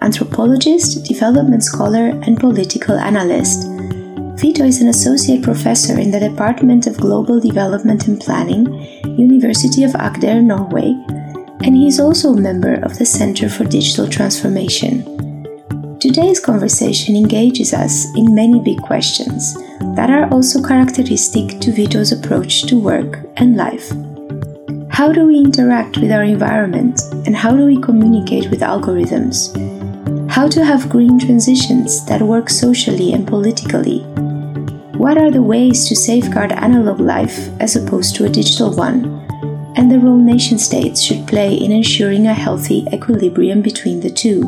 anthropologist, development scholar, and political analyst. Vito is an associate professor in the Department of Global Development and Planning, University of Agder, Norway, and he is also a member of the Center for Digital Transformation. Today's conversation engages us in many big questions that are also characteristic to Vito's approach to work and life. How do we interact with our environment and how do we communicate with algorithms? How to have green transitions that work socially and politically? What are the ways to safeguard analog life as opposed to a digital one? And the role nation states should play in ensuring a healthy equilibrium between the two.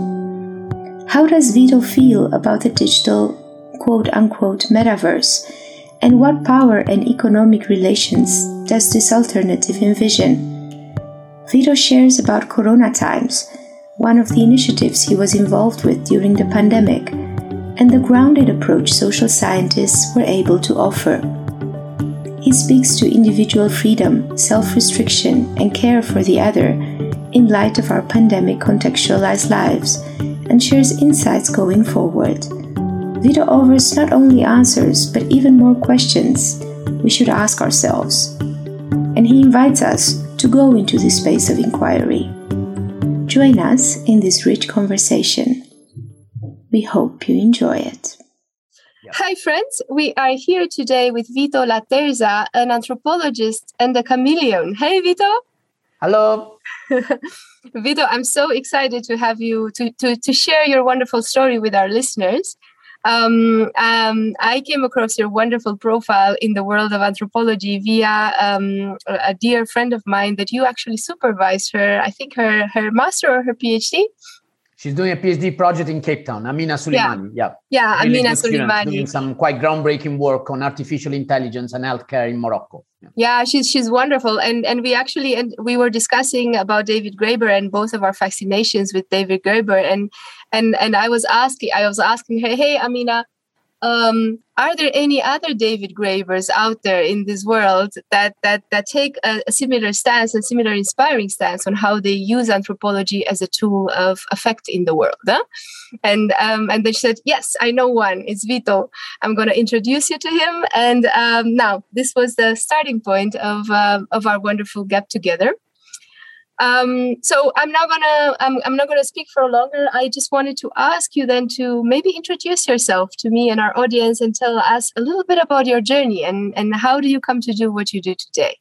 How does Vito feel about the digital quote unquote metaverse? And what power and economic relations does this alternative envision? Vito shares about Corona times one of the initiatives he was involved with during the pandemic, and the grounded approach social scientists were able to offer. He speaks to individual freedom, self restriction, and care for the other in light of our pandemic contextualized lives and shares insights going forward. Vito offers not only answers but even more questions we should ask ourselves. And he invites us to go into this space of inquiry. Join us in this rich conversation. We hope you enjoy it. Hi, friends. We are here today with Vito Laterza, an anthropologist and a chameleon. Hey, Vito. Hello. Vito, I'm so excited to have you to, to, to share your wonderful story with our listeners. Um, um, I came across your wonderful profile in the world of anthropology via um, a dear friend of mine that you actually supervised her. I think her her master or her PhD. She's doing a PhD project in Cape Town, Amina Suleimani. Yeah, yeah, yeah Amina Suleimani. Doing some quite groundbreaking work on artificial intelligence and healthcare in Morocco. Yeah. yeah, she's she's wonderful, and and we actually and we were discussing about David Graeber and both of our fascinations with David Graeber, and and and I was asking I was asking her, hey Amina, um, are there any other David Graebers out there in this world that that that take a, a, similar stance and similar inspiring stance on how they use anthropology as a tool of effect in the world? Huh? And um, and they said, yes, I know one. It's Vito. I'm going to introduce you to him. And um, now this was the starting point of uh, of our wonderful get together. Um, so I'm not gonna I'm, I'm not gonna speak for longer. I just wanted to ask you then to maybe introduce yourself to me and our audience and tell us a little bit about your journey and and how do you come to do what you do today.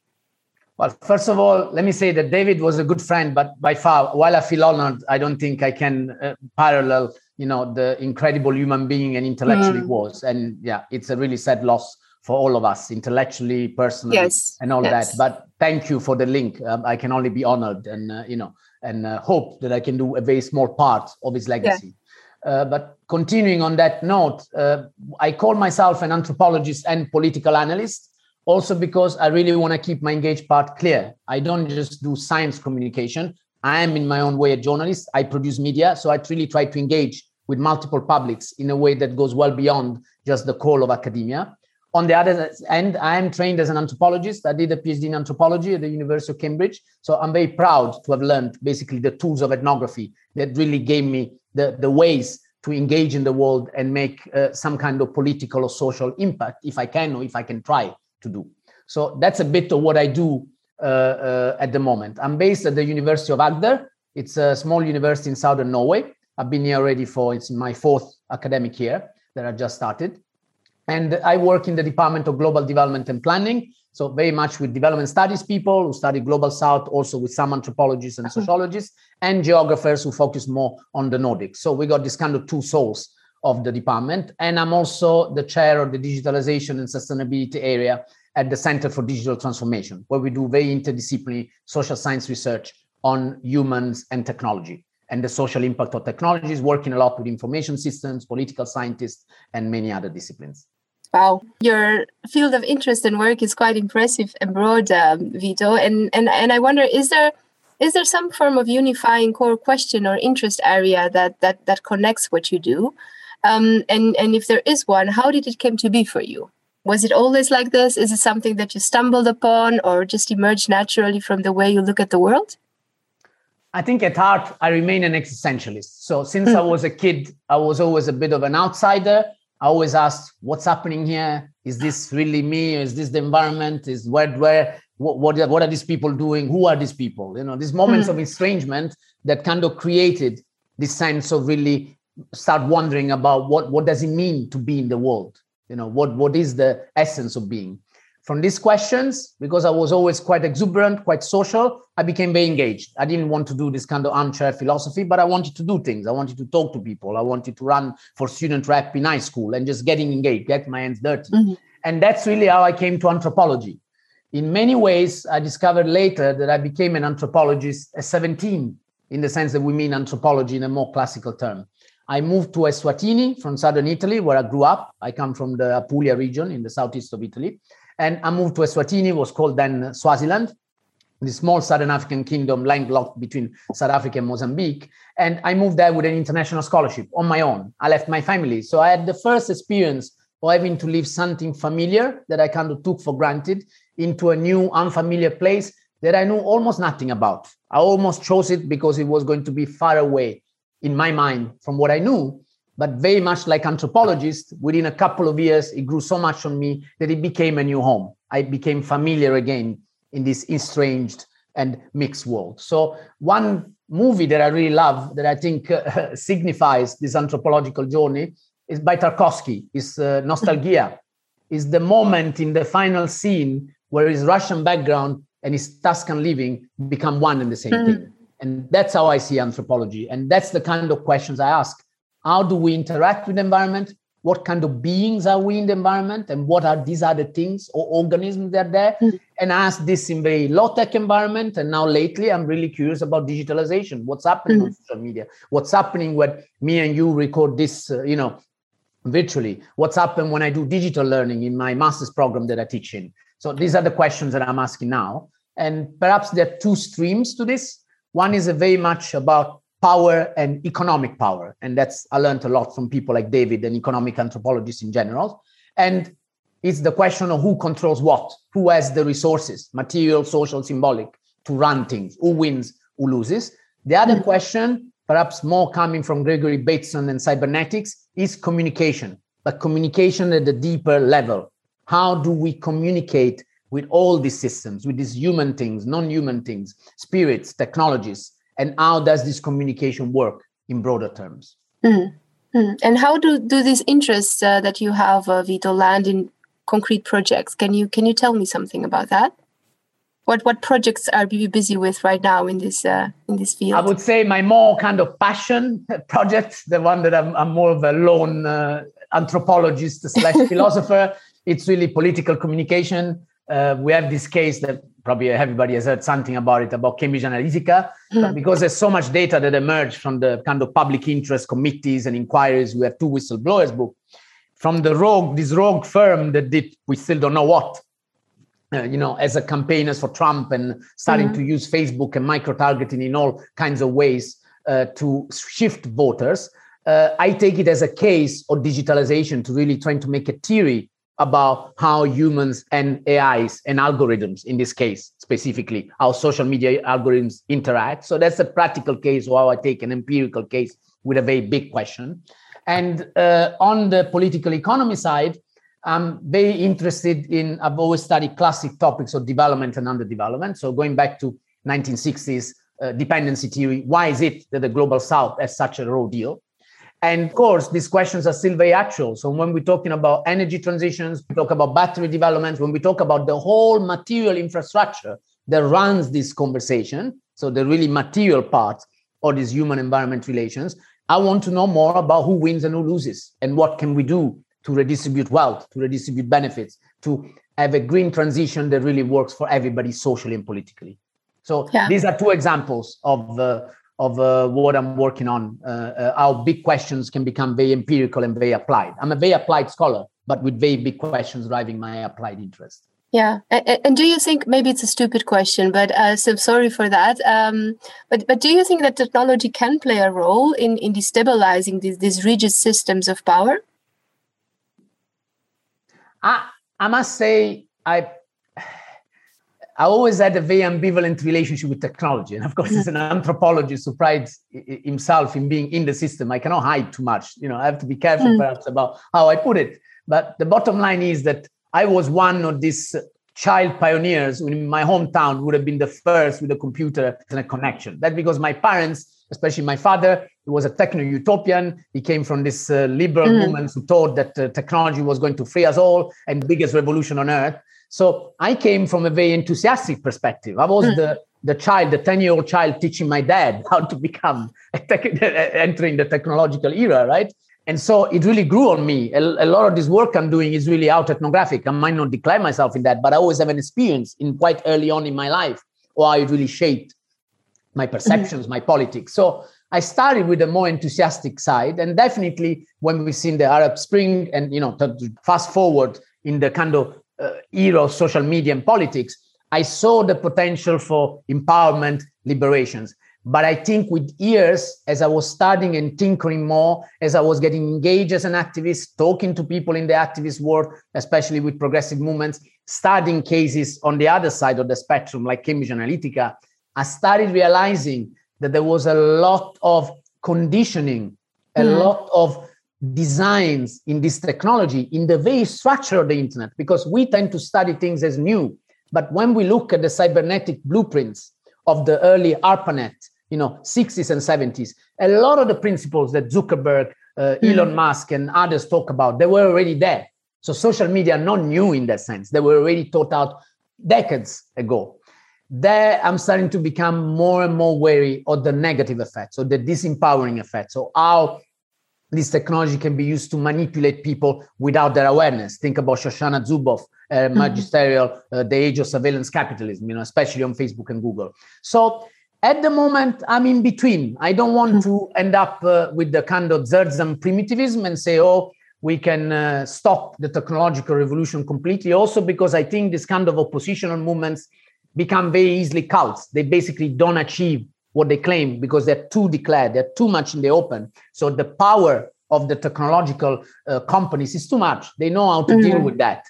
Well, first of all, let me say that David was a good friend, but by far, while I feel honored, I don't think I can uh, parallel, you know, the incredible human being and intellectually mm. was. And yeah, it's a really sad loss for all of us intellectually personally yes. and all yes. that but thank you for the link um, i can only be honored and uh, you know and uh, hope that i can do a very small part of his legacy yeah. uh, but continuing on that note uh, i call myself an anthropologist and political analyst also because i really want to keep my engaged part clear i don't just do science communication i am in my own way a journalist i produce media so i really try to engage with multiple publics in a way that goes well beyond just the call of academia on the other end, I am trained as an anthropologist. I did a PhD in anthropology at the University of Cambridge. So I'm very proud to have learned basically the tools of ethnography that really gave me the, the ways to engage in the world and make uh, some kind of political or social impact if I can or if I can try to do. So that's a bit of what I do uh, uh, at the moment. I'm based at the University of Agder. It's a small university in southern Norway. I've been here already for it's my fourth academic year that I just started. And I work in the Department of Global Development and Planning. So very much with development studies people who study global south, also with some anthropologists and mm-hmm. sociologists, and geographers who focus more on the Nordics. So we got this kind of two souls of the department. And I'm also the chair of the digitalization and sustainability area at the Center for Digital Transformation, where we do very interdisciplinary social science research on humans and technology. and the social impact of technologies, working a lot with information systems, political scientists, and many other disciplines. Wow, your field of interest and work is quite impressive and broad, um, Vito. And, and and I wonder, is there is there some form of unifying core question or interest area that that that connects what you do? Um, and and if there is one, how did it come to be for you? Was it always like this? Is it something that you stumbled upon, or just emerged naturally from the way you look at the world? I think at heart, I remain an existentialist. So since I was a kid, I was always a bit of an outsider. I always ask, what's happening here? Is this really me? Is this the environment? Is where, where, what, what, are, what are these people doing? Who are these people? You know, these moments mm. of estrangement that kind of created this sense of really start wondering about what, what does it mean to be in the world? You know, what, what is the essence of being? From these questions, because I was always quite exuberant, quite social, I became very engaged. I didn't want to do this kind of armchair philosophy, but I wanted to do things. I wanted to talk to people. I wanted to run for student rep in high school and just getting engaged, get my hands dirty. Mm-hmm. And that's really how I came to anthropology. In many ways, I discovered later that I became an anthropologist at 17, in the sense that we mean anthropology in a more classical term. I moved to Eswatini from southern Italy, where I grew up. I come from the Apulia region in the southeast of Italy. And I moved to Eswatini, was called then Swaziland, the small Southern African kingdom landlocked between South Africa and Mozambique. And I moved there with an international scholarship on my own. I left my family. So I had the first experience of having to leave something familiar that I kind of took for granted into a new, unfamiliar place that I knew almost nothing about. I almost chose it because it was going to be far away in my mind from what I knew but very much like anthropologists, within a couple of years, it grew so much on me that it became a new home. I became familiar again in this estranged and mixed world. So one movie that I really love that I think uh, signifies this anthropological journey is by Tarkovsky. Is uh, Nostalgia. Is the moment in the final scene where his Russian background and his Tuscan living become one and the same mm. thing. And that's how I see anthropology. And that's the kind of questions I ask how do we interact with the environment? What kind of beings are we in the environment? And what are these other things or organisms that are there? Mm. and ask this in very low tech environment and now lately i'm really curious about digitalization. What's happening mm. on social media? What's happening when me and you record this uh, you know virtually? What's happened when i do digital learning in my master's program that i teach in? So these are the questions that i'm asking now. And perhaps there are two streams to this. One is very much about power and economic power. And that's, I learned a lot from people like David and economic anthropologists in general. And it's the question of who controls what, who has the resources, material, social, symbolic, to run things, who wins, who loses. The other mm-hmm. question, perhaps more coming from Gregory Bateson and cybernetics, is communication, but communication at a deeper level. How do we communicate with all these systems, with these human things, non human things, spirits, technologies? And how does this communication work in broader terms? Mm-hmm. and how do, do these interests uh, that you have uh, vito land in concrete projects? Can you can you tell me something about that? What what projects are you busy with right now in this uh, in this field? I would say my more kind of passion project the one that i'm, I'm more of a lone uh, anthropologist slash philosopher. It's really political communication uh, we have this case that probably everybody has heard something about it about Cambridge Analytica, mm. because there's so much data that emerged from the kind of public interest committees and inquiries. We have two whistleblowers book from the rogue, this rogue firm that did we still don't know what. Uh, you know, as a campaigners for Trump and starting mm-hmm. to use Facebook and micro targeting in all kinds of ways uh, to shift voters. Uh, I take it as a case of digitalization to really trying to make a theory about how humans and AIs and algorithms, in this case specifically, how social media algorithms interact. So that's a practical case, or how I take an empirical case with a very big question. And uh, on the political economy side, I'm very interested in, I've always studied classic topics of development and underdevelopment. So going back to 1960s uh, dependency theory, why is it that the global south has such a raw deal? And of course, these questions are still very actual. So when we're talking about energy transitions, we talk about battery developments, when we talk about the whole material infrastructure that runs this conversation, so the really material part of these human environment relations, I want to know more about who wins and who loses and what can we do to redistribute wealth, to redistribute benefits, to have a green transition that really works for everybody socially and politically. So yeah. these are two examples of the of uh, what I'm working on, uh, uh, how big questions can become very empirical and very applied. I'm a very applied scholar, but with very big questions driving my applied interest. Yeah, and, and do you think maybe it's a stupid question, but uh, so sorry for that. Um, but but do you think that technology can play a role in in destabilizing these these rigid systems of power? I I must say I I always had a very ambivalent relationship with technology. And of course, as an anthropologist who prides himself in being in the system, I cannot hide too much. You know, I have to be careful mm. perhaps about how I put it. But the bottom line is that I was one of these child pioneers in my hometown would have been the first with a computer and a connection. That because my parents, especially my father, he was a techno utopian. He came from this uh, liberal mm. movement who thought that uh, technology was going to free us all and biggest revolution on earth. So I came from a very enthusiastic perspective. I was mm. the the child, the 10 year old child teaching my dad how to become tech, entering the technological era, right? And so it really grew on me. A, a, lot of this work I'm doing is really out ethnographic. I might not declare myself in that, but I always have an experience in quite early on in my life or how it really shaped my perceptions, mm-hmm. my politics. So I started with a more enthusiastic side. And definitely when we've seen the Arab Spring and, you know, fast forward in the kind of era of social media and politics, I saw the potential for empowerment, liberations. But I think with years, as I was studying and tinkering more, as I was getting engaged as an activist, talking to people in the activist world, especially with progressive movements, studying cases on the other side of the spectrum, like Cambridge Analytica, I started realizing that there was a lot of conditioning, a mm. lot of designs in this technology, in the very structure of the internet, because we tend to study things as new. But when we look at the cybernetic blueprints of the early ARPANET, you know, 60s and 70s, a lot of the principles that Zuckerberg, uh, mm. Elon Musk, and others talk about, they were already there. So social media are not new in that sense. They were already thought out decades ago. There, I'm starting to become more and more wary of the negative effects, or the disempowering effects, or how this technology can be used to manipulate people without their awareness. Think about Shoshana Zuboff, uh, mm-hmm. magisterial, uh, the age of surveillance capitalism, you know, especially on Facebook and Google. So at the moment, I'm in between. I don't want mm-hmm. to end up uh, with the kind of Zerzan primitivism and say, oh, we can uh, stop the technological revolution completely. Also, because I think this kind of oppositional movements become very easily cults. They basically don't achieve what they claim because they're too declared, they're too much in the open. So the power of the technological uh, companies is too much. They know how to mm-hmm. deal with that.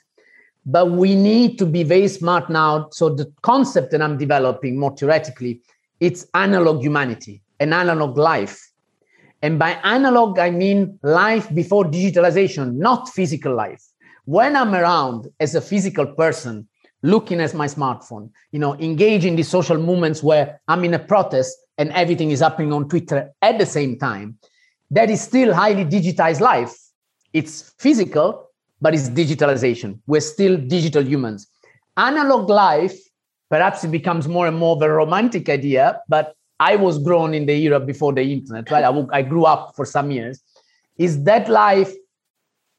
But we need to be very smart now. So the concept that I'm developing more theoretically, it's analog humanity, an analog life. And by analog, I mean life before digitalization, not physical life. When I'm around as a physical person, looking at my smartphone, you know, engaging the social movements where I'm in a protest and everything is happening on Twitter at the same time, that is still highly digitized life. It's physical, but it's digitalization. We're still digital humans. Analog life, perhaps it becomes more and more of a romantic idea, but I was grown in the era before the internet, right? I, I grew up for some years. Is that life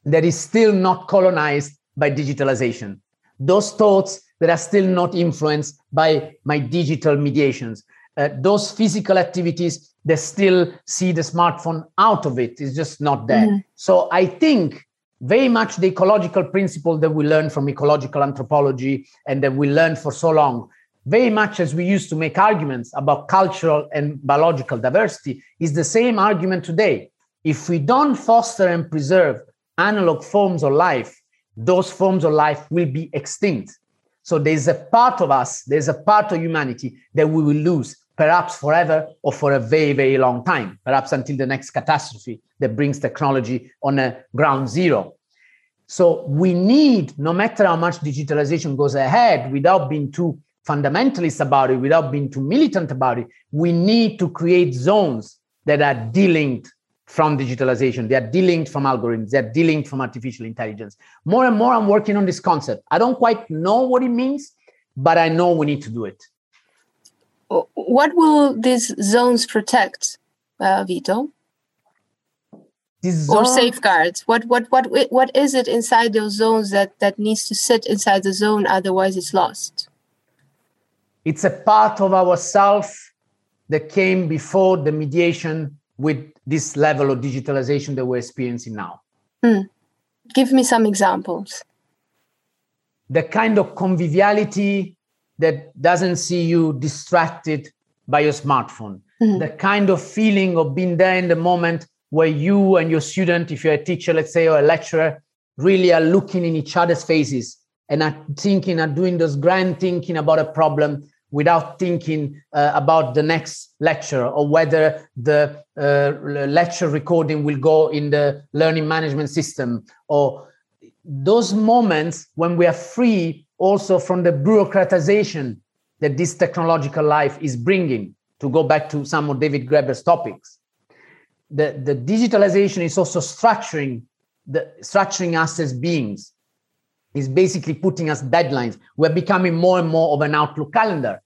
that is still not colonized by digitalization? Those thoughts that are still not influenced by my digital mediations. Uh, those physical activities that still see the smartphone out of it is just not there. Mm-hmm. So I think very much the ecological principle that we learned from ecological anthropology and that we learned for so long, very much as we used to make arguments about cultural and biological diversity, is the same argument today. If we don't foster and preserve analog forms of life, those forms of life will be extinct. So there's a part of us, there's a part of humanity that we will lose, perhaps forever or for a very, very long time, perhaps until the next catastrophe that brings technology on a ground zero. So we need, no matter how much digitalization goes ahead, without being too fundamentalist about it, without being too militant about it, we need to create zones that are delinked from digitalization. They are delinked from algorithms. They are delinked from artificial intelligence. More and more, I'm working on this concept. I don't quite know what it means, but I know we need to do it. What will these zones protect, uh, Vito? Or safeguards? What what what what is it inside those zones that that needs to sit inside the zone? Otherwise, it's lost. It's a part of ourself that came before the mediation with this level of digitalization that we're experiencing now. Mm. Give me some examples. The kind of conviviality that doesn't see you distracted by your smartphone. Mm-hmm. The kind of feeling of being there in the moment where you and your student, if you're a teacher, let's say, or a lecturer, really are looking in each other's faces and are thinking, are doing those grand thinking about a problem without thinking uh, about the next lecture or whether the uh, lecture recording will go in the learning management system or those moments when we are free also from the bureaucratization that this technological life is bringing to go back to some of david graeber's topics. The, the digitalization is also structuring the structuring us as beings is basically putting us deadlines. We're becoming more and more of an Outlook calendar.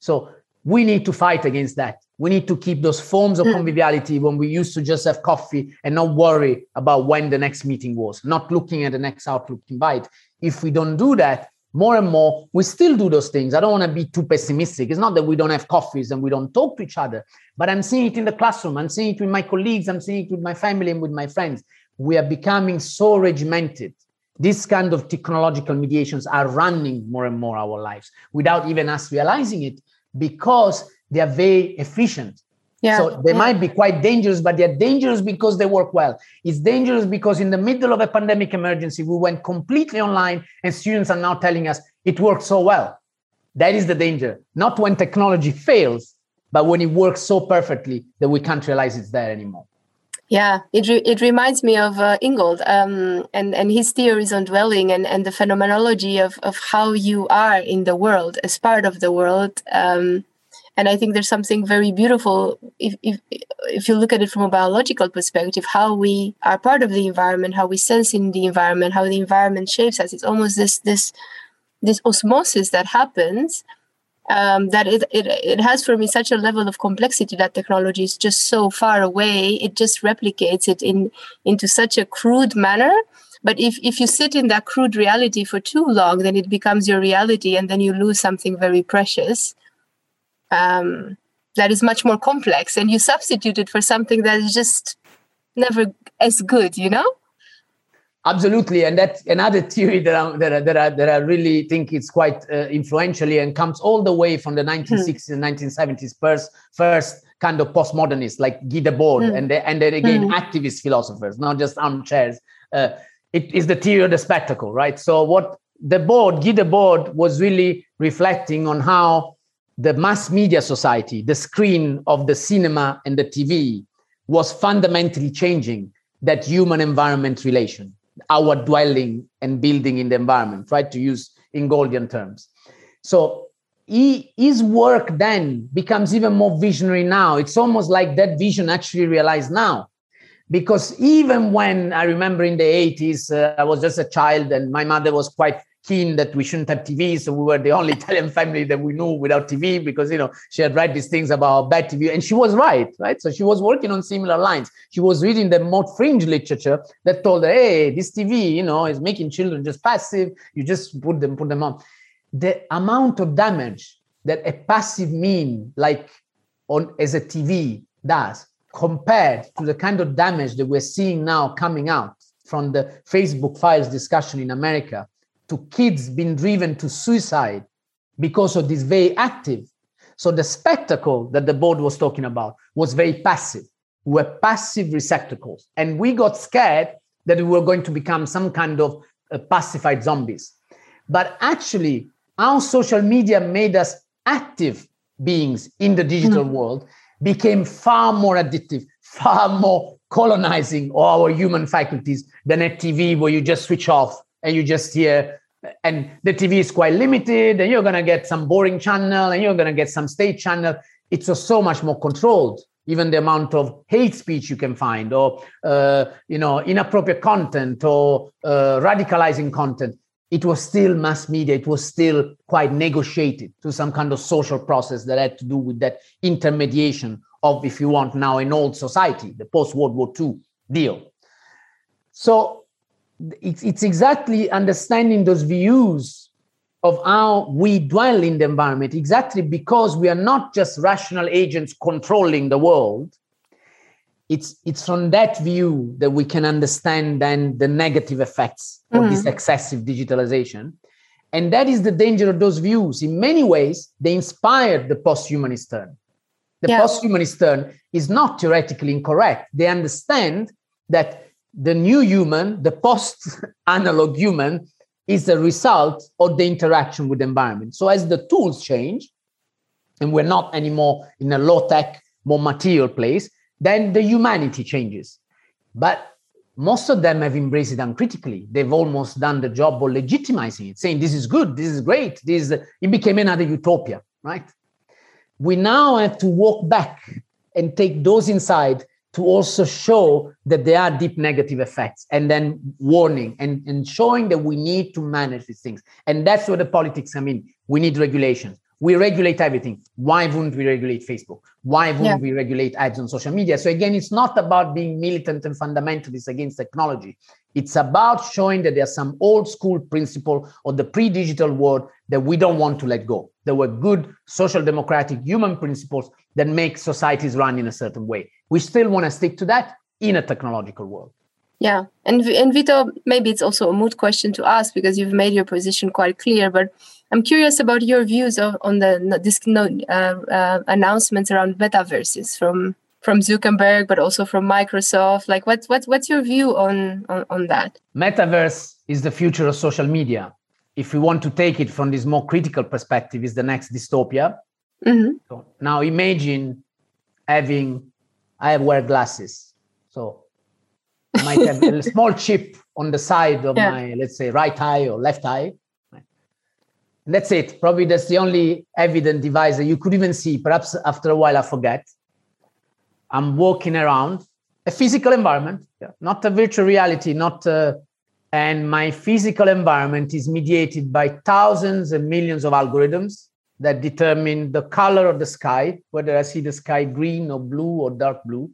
So we need to fight against that. We need to keep those forms of hmm. conviviality when we used to just have coffee and not worry about when the next meeting was, not looking at the next Outlook invite. If we don't do that, more and more, we still do those things. I don't want to be too pessimistic. It's not that we don't have coffees and we don't talk to each other, but I'm seeing it in the classroom. I'm seeing it with my colleagues. I'm seeing it with my family and with my friends. We are becoming so regimented these kind of technological mediations are running more and more our lives without even us realizing it because they are very efficient yeah, so they yeah. might be quite dangerous, but they're dangerous because they work well. It's dangerous because in the middle of a pandemic emergency, we went completely online and students are now telling us it works so well. That is the danger. Not when technology fails, but when it works so perfectly that we can't realize it's there anymore. Yeah, it re- it reminds me of uh, Ingold um, and and his theories on dwelling and, and the phenomenology of of how you are in the world as part of the world. Um, and I think there's something very beautiful if, if if you look at it from a biological perspective, how we are part of the environment, how we sense in the environment, how the environment shapes us. It's almost this this this osmosis that happens um, that it, it, it has for me such a level of complexity that technology is just so far away it just replicates it in into such a crude manner. But if, if you sit in that crude reality for too long then it becomes your reality and then you lose something very precious. Um, that is much more complex and you substitute it for something that is just never as good you know Absolutely, and that's another theory that I, that I, that I, that I really think is quite uh, influential and comes all the way from the 1960s hmm. and 1970s first first kind of postmodernists like Guy Debord hmm. and they, and then again hmm. activist philosophers, not just armchairs. Uh, it is the theory of the spectacle, right? So what Debord, Guy Debord was really reflecting on how the mass media society, the screen of the cinema and the TV, was fundamentally changing that human environment relation our dwelling and building in the environment, right? To use Ingoldian terms. So he, his work then becomes even more visionary now. It's almost like that vision actually realized now. Because even when I remember in the 80s, uh, I was just a child and my mother was quite keen that we shouldn't have TV. So we were the only Italian family that we knew without TV because, you know, she had read these things about bad TV and she was right, right? So she was working on similar lines. She was reading the more fringe literature that told her, hey, this TV, you know, is making children just passive. You just put them, put them on. The amount of damage that a passive mean like on as a TV does compared to the kind of damage that we're seeing now coming out from the Facebook files discussion in America to kids being driven to suicide because of this very active. So the spectacle that Debord was talking about was very passive. We were passive receptacles. And we got scared that we were going to become some kind of uh, pacified zombies. But actually, our social media made us active beings in the digital mm-hmm. world became far more addictive, far more colonizing our human faculties than a TV where you just switch off and you just hear and the tv is quite limited and you're going to get some boring channel and you're going to get some state channel. It's just so much more controlled even the amount of hate speech you can find or uh, you know inappropriate content or uh, radicalizing content. It was still mass media. It was still quite negotiated to some kind of social process that had to do with that intermediation of if you want now an old society the post world war ii deal. So it's, it's exactly understanding those views of how we dwell in the environment exactly because we are not just rational agents controlling the world it's it's from that view that we can understand then the negative effects mm-hmm. of this mm-hmm. excessive digitalization and that is the danger of those views in many ways they inspired the post-humanist turn the yeah. post-humanist turn is not theoretically incorrect they understand that the new human the post-analog human is the result of the interaction with the environment. So as the tools change, and we're not anymore in a low-tech, more material place, then the humanity changes. But most of them have embraced it uncritically. They've almost done the job of legitimizing it, saying this is good, this is great, this is, it became another utopia, right? We now have to walk back and take those inside to also show that there are deep negative effects and then warning and, and showing that we need to manage these things. And that's where the politics come in. We need regulations. We regulate everything. Why wouldn't we regulate Facebook? Why wouldn't yeah. we regulate ads on social media? So again, it's not about being militant and fundamentalist against technology. It's about showing that there's some old school principle of the pre-digital world that we don't want to let go. There were good social democratic human principles that make societies run in a certain way. We still want to stick to that in a technological world. Yeah, and and Vito, maybe it's also a moot question to ask because you've made your position quite clear. But I'm curious about your views of, on the this uh, uh, announcements around metaverses from from Zuckerberg, but also from Microsoft. Like, what's what's what's your view on, on on that? Metaverse is the future of social media. If we want to take it from this more critical perspective, is the next dystopia. Mm-hmm. So now imagine having I wear glasses, so I might have a small chip on the side of yeah. my, let's say, right eye or left eye. That's it. Probably that's the only evident device that you could even see. Perhaps after a while, I forget. I'm walking around a physical environment, yeah. not a virtual reality, not. Uh, and my physical environment is mediated by thousands and millions of algorithms that determine the color of the sky, whether I see the sky green or blue or dark blue,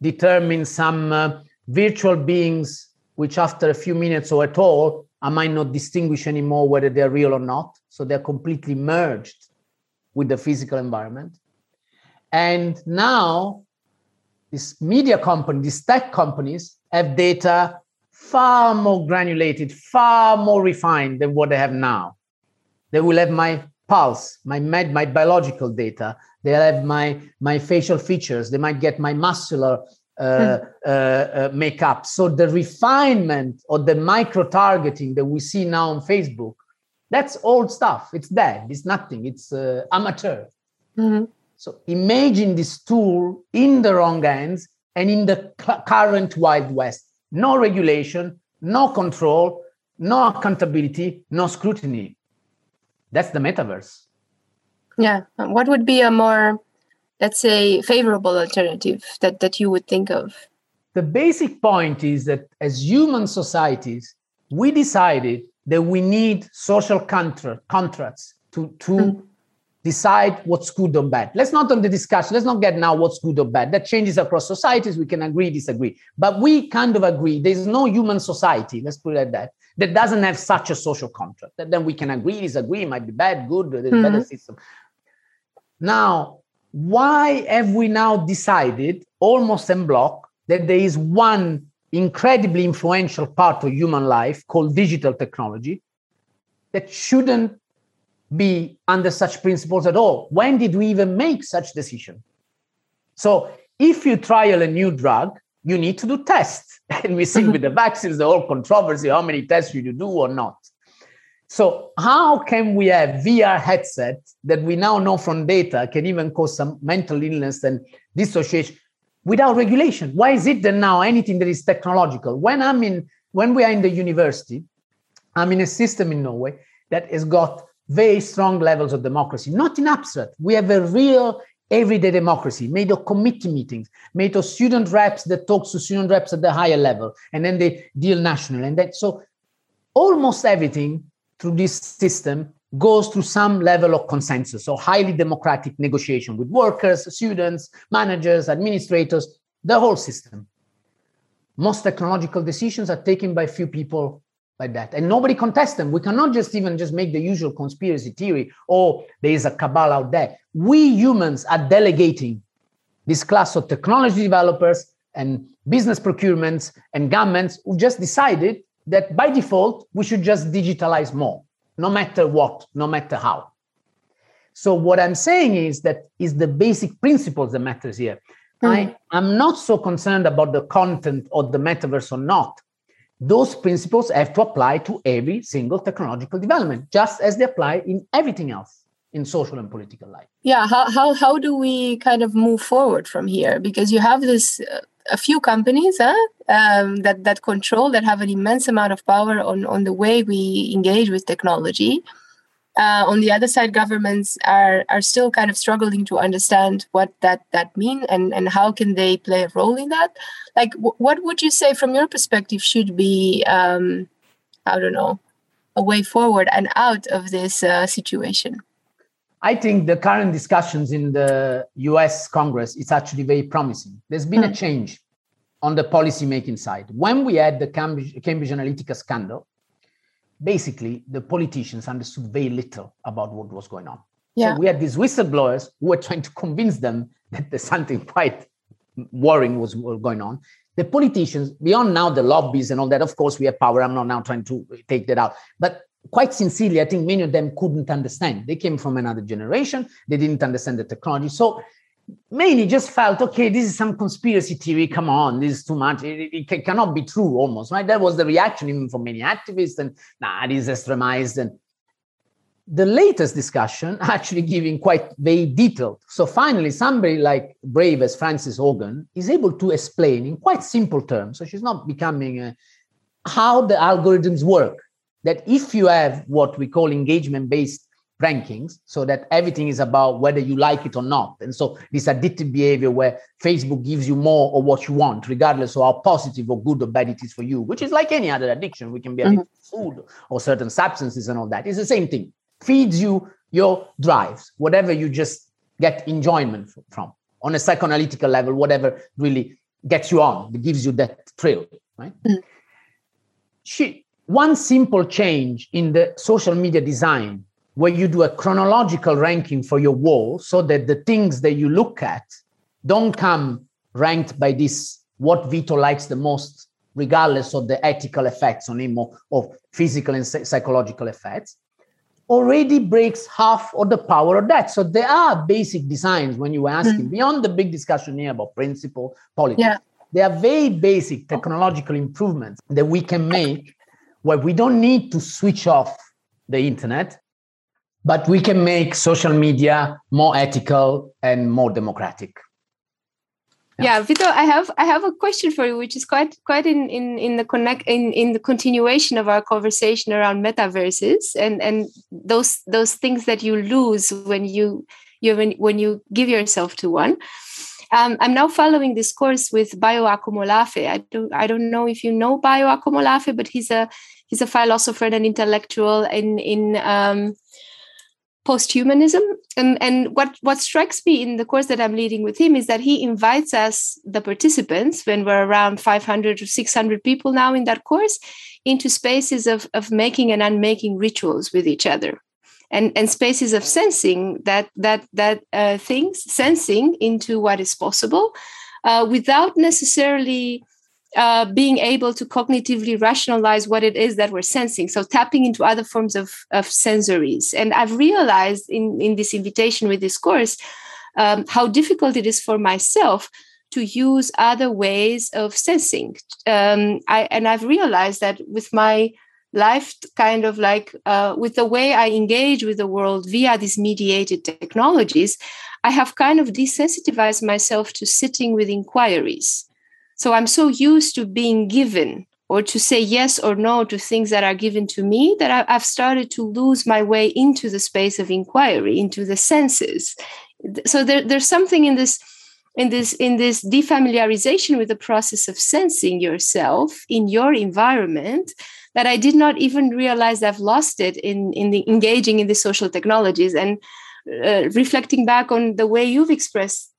determine some uh, virtual beings, which after a few minutes or at all, I might not distinguish anymore whether they're real or not. So they're completely merged with the physical environment. And now, these media companies, these tech companies, have data far more granulated, far more refined than what they have now. They will have my pulse, my med, my biological data. They'll have my my facial features. They might get my muscular uh, hmm. uh, uh, makeup. So the refinement or the micro targeting that we see now on Facebook, that's old stuff. It's dead. It's nothing. It's uh, amateur. Mm-hmm. So imagine this tool in the wrong hands and in the cl- current Wild West. No regulation, no control, no accountability, no scrutiny that's the metaverse yeah what would be a more let's say favorable alternative that that you would think of the basic point is that as human societies we decided that we need social contra- contracts to to mm. decide what's good or bad let's not on the discussion let's not get now what's good or bad that changes across societies we can agree disagree but we kind of agree there's no human society let's put it like that that doesn't have such a social contract. That then we can agree, disagree, might be bad, good, there's mm-hmm. better system. Now, why have we now decided almost en bloc that there is one incredibly influential part of human life called digital technology that shouldn't be under such principles at all? When did we even make such decision? So if you trial a new drug, you need to do tests. And we see with the vaccines, the whole controversy, how many tests should you do or not? So how can we have VR headset that we now know from data can even cause some mental illness and dissociation without regulation? Why is it that now anything that is technological? When I'm in, when we are in the university, I'm in a system in Norway that has got very strong levels of democracy, not in abstract. We have a real everyday democracy, made of committee meetings, made of student reps that talks to student reps at the higher level, and then they deal national. And that so almost everything through this system goes through some level of consensus. Or highly democratic negotiation with workers, students, managers, administrators, the whole system. Most technological decisions are taken by few people by that. And nobody contests them. We cannot just even just make the usual conspiracy theory or there is a cabal out there. We humans are delegating this class of technology developers and business procurements and governments who just decided that by default we should just digitalize more no matter what no matter how. So what i'm saying is that is the basic principles that matters here. Mm. i am not so concerned about the content of the metaverse or not. Those principles have to apply to every single technological development just as they apply in everything else in social and political life. Yeah how, how, how do we kind of move forward from here? Because you have this uh, a few companies huh, um, that that control that have an immense amount of power on on the way we engage with technology. Uh, on the other side governments are are still kind of struggling to understand what that that mean and and how can they play a role in that. Like w- what would you say from your perspective should be um, i don't know a way forward and out of this uh, situation I think the current discussions in the US Congress is actually very promising. There's been mm. a hmm. change on the policy making side. When we had the Cambridge, Cambridge Analytica scandal, basically the politicians understood very little about what was going on. Yeah. So we had these whistleblowers who were trying to convince them that there's something quite worrying was going on. The politicians, beyond now the lobbies and all that, of course, we have power. I'm not now trying to take that out. But quite sincerely, I think many of them couldn't understand. They came from another generation. They didn't understand the technology. So many just felt, okay, this is some conspiracy theory. Come on, this is too much. It, it, it cannot be true almost, right? That was the reaction even from many activists and nah, this is extremized. And the latest discussion actually giving quite very detailed. So finally, somebody like brave as Frances Haugen is able to explain in quite simple terms. So she's not becoming a, how the algorithms work that if you have what we call engagement based rankings so that everything is about whether you like it or not and so this addictive behavior where facebook gives you more of what you want regardless of how positive or good or bad it is for you which is like any other addiction we can be addicted mm-hmm. to food or certain substances and all that it's the same thing feeds you your drives whatever you just get enjoyment from on a psychoanalytical level whatever really gets you on gives you that thrill right mm-hmm. she one simple change in the social media design where you do a chronological ranking for your wall so that the things that you look at don't come ranked by this what Vito likes the most, regardless of the ethical effects on him or, or physical and psychological effects, already breaks half of the power of that. So there are basic designs when you ask mm. beyond the big discussion here about principle, politics. Yeah. There are very basic technological improvements that we can make where we don't need to switch off the internet, but we can make social media more ethical and more democratic. Yeah. yeah, Vito, I have I have a question for you, which is quite quite in in in the connect in in the continuation of our conversation around metaverses and and those those things that you lose when you you when, when you give yourself to one. Um, I'm now following this course with Bayo Akomolafe. I don't I don't know if you know Bayo Akomolafe, but he's a he's a philosopher and an intellectual in in um, posthumanism. And and what what strikes me in the course that I'm leading with him is that he invites us, the participants, when we're around 500 or 600 people now in that course, into spaces of of making and unmaking rituals with each other and and spaces of sensing that that that uh, things sensing into what is possible uh, without necessarily uh, being able to cognitively rationalize what it is that we're sensing. So tapping into other forms of, of sensories. And I've realized in, in this invitation with this course um, how difficult it is for myself to use other ways of sensing. Um, I, and I've realized that with my life kind of like uh, with the way I engage with the world via these mediated technologies, I have kind of desensitized myself to sitting with inquiries. So I'm so used to being given or to say yes or no to things that are given to me that I've started to lose my way into the space of inquiry, into the senses. So there, there's something in this in this in this defamiliarization with the process of sensing yourself in your environment that I did not even realize I've lost it in in the engaging in the social technologies and uh, reflecting back on the way you've expressed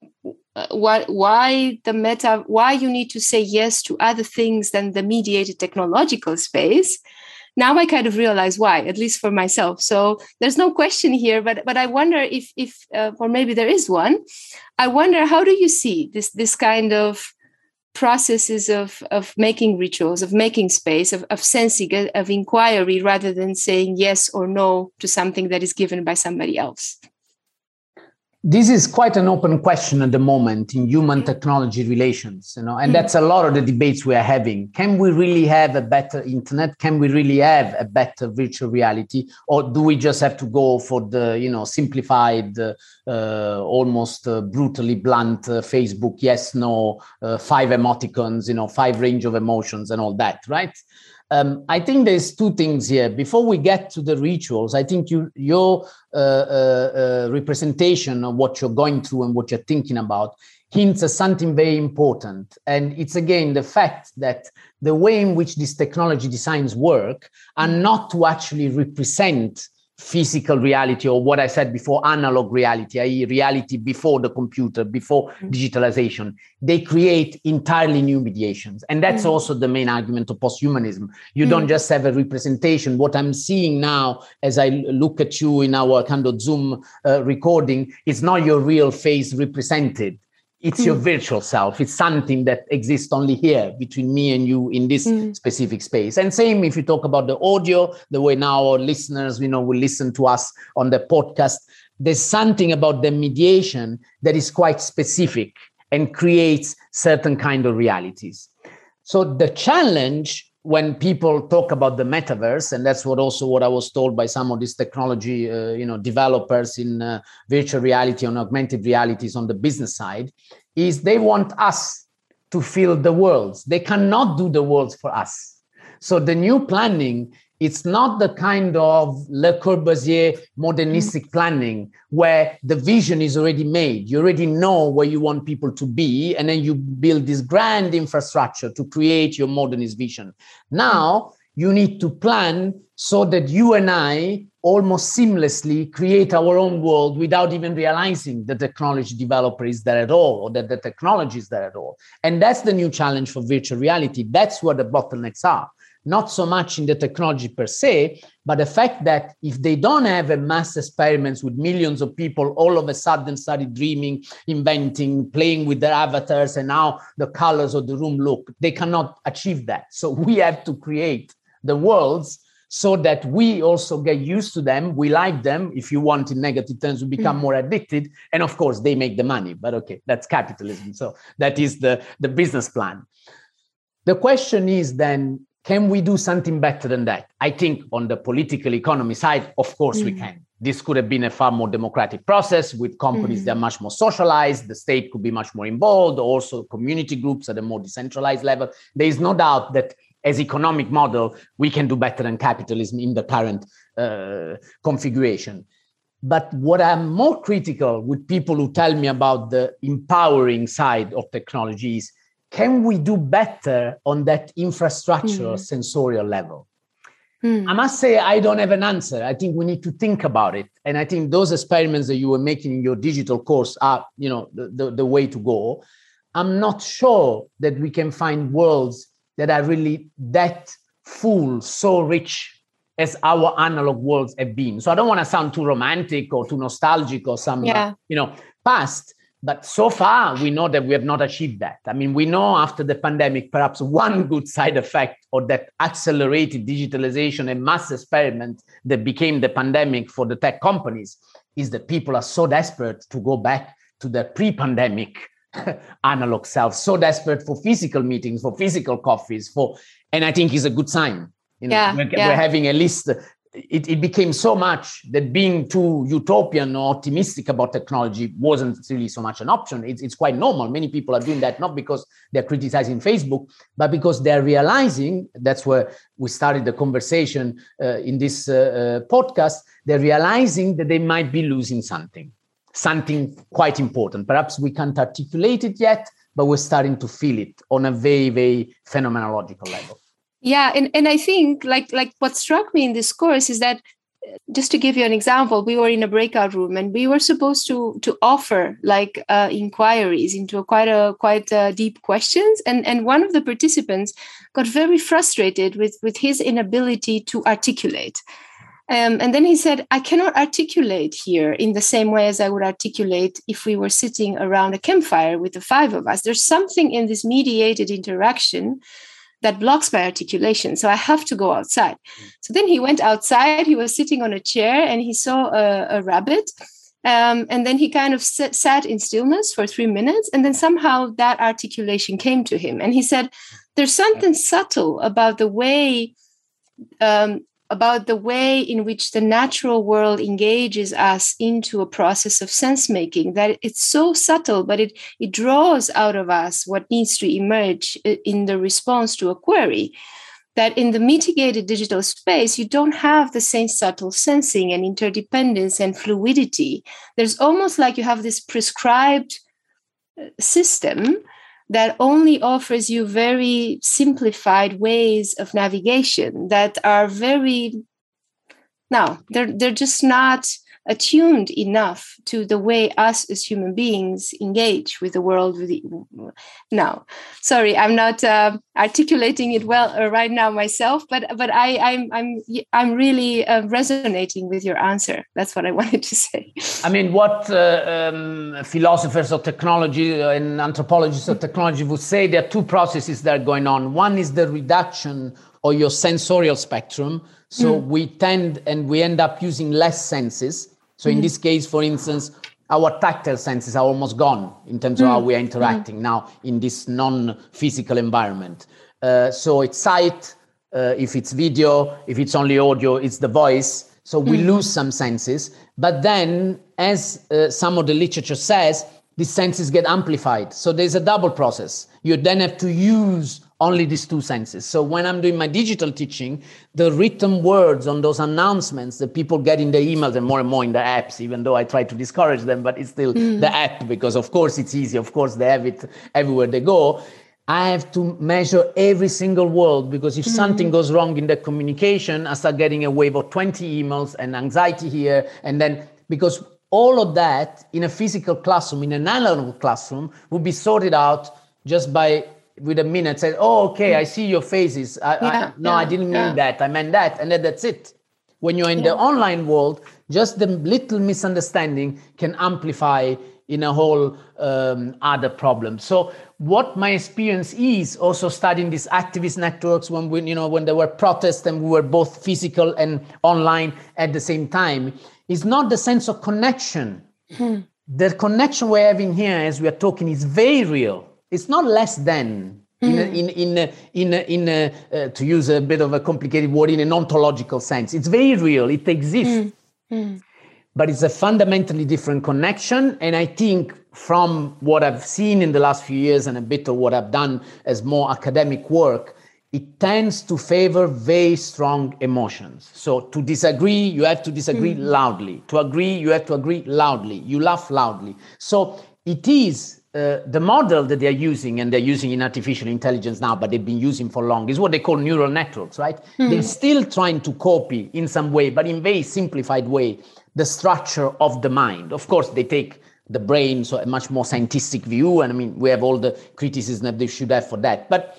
uh, what why the meta why you need to say yes to other things than the mediated technological space now I kind of realize why, at least for myself. So there's no question here, but but I wonder if if uh, or maybe there is one. I wonder how do you see this this kind of processes of of making rituals, of making space, of of sensing, uh, of inquiry, rather than saying yes or no to something that is given by somebody else this is quite an open question at the moment in human technology relations you know and mm. that's a lot of the debates we are having. Can we really have a better internet? Can we really have a better virtual reality? Or do we just have to go for the you know simplified uh, uh, almost uh, brutally blunt uh, facebook yes no uh, five emoticons you know five range of emotions and all that right um, I think there's two things here. Before we get to the rituals, I think you, your uh, uh, uh, representation of what you're going through and what you're thinking about hints at something very important. And it's again the fact that the way in which these technology designs work are not to actually represent physical reality or what I said before, analog reality, i.e., reality before the computer, before mm-hmm. digitalization, they create entirely new mediations. And that's mm-hmm. also the main argument of posthumanism. You mm-hmm. don't just have a representation. What I'm seeing now as I look at you in our kind of Zoom uh, recording, is not your real face represented it's mm. your virtual self it's something that exists only here between me and you in this mm. specific space and same if you talk about the audio the way now our listeners you know will listen to us on the podcast there's something about the mediation that is quite specific and creates certain kind of realities so the challenge when people talk about the metaverse and that's what also what i was told by some of these technology uh, you know developers in uh, virtual reality and augmented realities on the business side is they want us to fill the worlds. They cannot do the worlds for us. So the new planning it's not the kind of Le Corbusier modernistic mm. planning where the vision is already made. You already know where you want people to be, and then you build this grand infrastructure to create your modernist vision. Now you need to plan so that you and I almost seamlessly create our own world without even realizing that the technology developer is there at all or that the technology is there at all. And that's the new challenge for virtual reality. That's where the bottlenecks are not so much in the technology per se, but the fact that if they don't have a mass experiments with millions of people all of a sudden started dreaming, inventing, playing with their avatars, and now the colors of the room look, they cannot achieve that. So we have to create the worlds so that we also get used to them. We like them. If you want, in negative terms, we become mm. more addicted. And of course, they make the money. But okay, that's capitalism. So that is the, the business plan. The question is then can we do something better than that? I think on the political economy side, of course mm. we can. This could have been a far more democratic process with companies mm. that are much more socialized. The state could be much more involved, also community groups at a more decentralized level. There is no doubt that as economic model, we can do better than capitalism in the current uh, configuration. But what I'm more critical with people who tell me about the empowering side of technology is can we do better on that infrastructural mm. sensorial level? Mm. I must say, I don't have an answer. I think we need to think about it. And I think those experiments that you were making in your digital course are, you know, the, the, the way to go. I'm not sure that we can find worlds that are really that full, so rich as our analog worlds have been. So I don't want to sound too romantic or too nostalgic or some, yeah. you know, past but so far we know that we have not achieved that i mean we know after the pandemic perhaps one good side effect or that accelerated digitalization and mass experiment that became the pandemic for the tech companies is that people are so desperate to go back to their pre-pandemic analog self so desperate for physical meetings for physical coffees for and i think is a good sign you know, yeah, we're, yeah. we're having a list it, it became so much that being too utopian or optimistic about technology wasn't really so much an option. It's, it's quite normal. Many people are doing that not because they're criticizing Facebook, but because they're realizing that's where we started the conversation uh, in this uh, uh, podcast. They're realizing that they might be losing something, something quite important. Perhaps we can't articulate it yet, but we're starting to feel it on a very, very phenomenological level yeah and, and i think like like what struck me in this course is that just to give you an example, we were in a breakout room and we were supposed to to offer like uh, inquiries into a quite a quite uh, deep questions, and and one of the participants got very frustrated with with his inability to articulate. Um, and then he said, I cannot articulate here in the same way as I would articulate if we were sitting around a campfire with the five of us. There's something in this mediated interaction that blocks my articulation. So I have to go outside. So then he went outside. He was sitting on a chair and he saw a, a rabbit. Um, and then he kind of sat, sat in stillness for three minutes. And then somehow that articulation came to him. And he said, There's something subtle about the way um, about the way in which the natural world engages us into a process of sense making that it's so subtle but it it draws out of us what needs to emerge in the response to a query. That in the mitigated digital space you don't have the same subtle sensing and interdependence and fluidity. There's almost like you have this prescribed uh, system that only offers you very simplified ways of navigation that are very now they're they're just not attuned enough to the way us as human beings engage with the world with the, now sorry i'm not uh, articulating it well uh, right now myself but but i i'm i'm i'm really uh, resonating with your answer. That's what i wanted to say. I mean what uh, um, philosophers of technology and anthropologists of technology would say there are two processes that are going on. One is the reduction of your sensorial spectrum. So mm. we tend and we end up using less senses so in mm. this case, for instance, our tactile senses are almost gone in terms of how mm. we are interacting now in this non-physical environment. Uh, so it's sight, uh, if it's video, if it's only audio, it's the voice. So we mm. lose some senses. But then, as uh, some of the literature says, these senses get amplified. So there's a double process. You then have to use only these two senses. So when I'm doing my digital teaching, the written words on those announcements that people get in the emails and more and more in the apps, even though I try to discourage them, but it's still mm. the app because of course it's easy. Of course they have it everywhere they go. I have to measure every single word because if mm. something goes wrong in the communication, I start getting a wave of 20 emails and anxiety here. And then because all of that in a physical classroom, in an analog classroom, would be sorted out just by with a minute said, "Oh, okay, I see your faces. I, yeah, I, no, yeah, I didn't mean yeah. that. I meant that," and then that's it. When you're in the online world, just the little misunderstanding can amplify in a whole um, other problem. So, what my experience is also studying these activist networks when we, you know, when there were protests and we were both physical and online at the same time, is not the sense of connection. Hmm. The connection we're having here as we are talking is very real it's not less than in hmm. in in in in uh, to use a bit of a complicated word in an ontological sense it's very real it exists mm. Mm. but it's a fundamentally different connection and i think from what i've seen in the last few years and a bit of what i've done as more academic work it tends to favor very strong emotions so to disagree you have to disagree mm. loudly to agree you have to agree loudly you laugh loudly so it is uh, the model that they're using, and they're using in artificial intelligence now, but they've been using for long, is what they call neural networks, right? Mm-hmm. They're still trying to copy in some way, but in very simplified way, the structure of the mind. Of course, they take the brain, so a much more scientific view, and I mean, we have all the criticism that they should have for that. But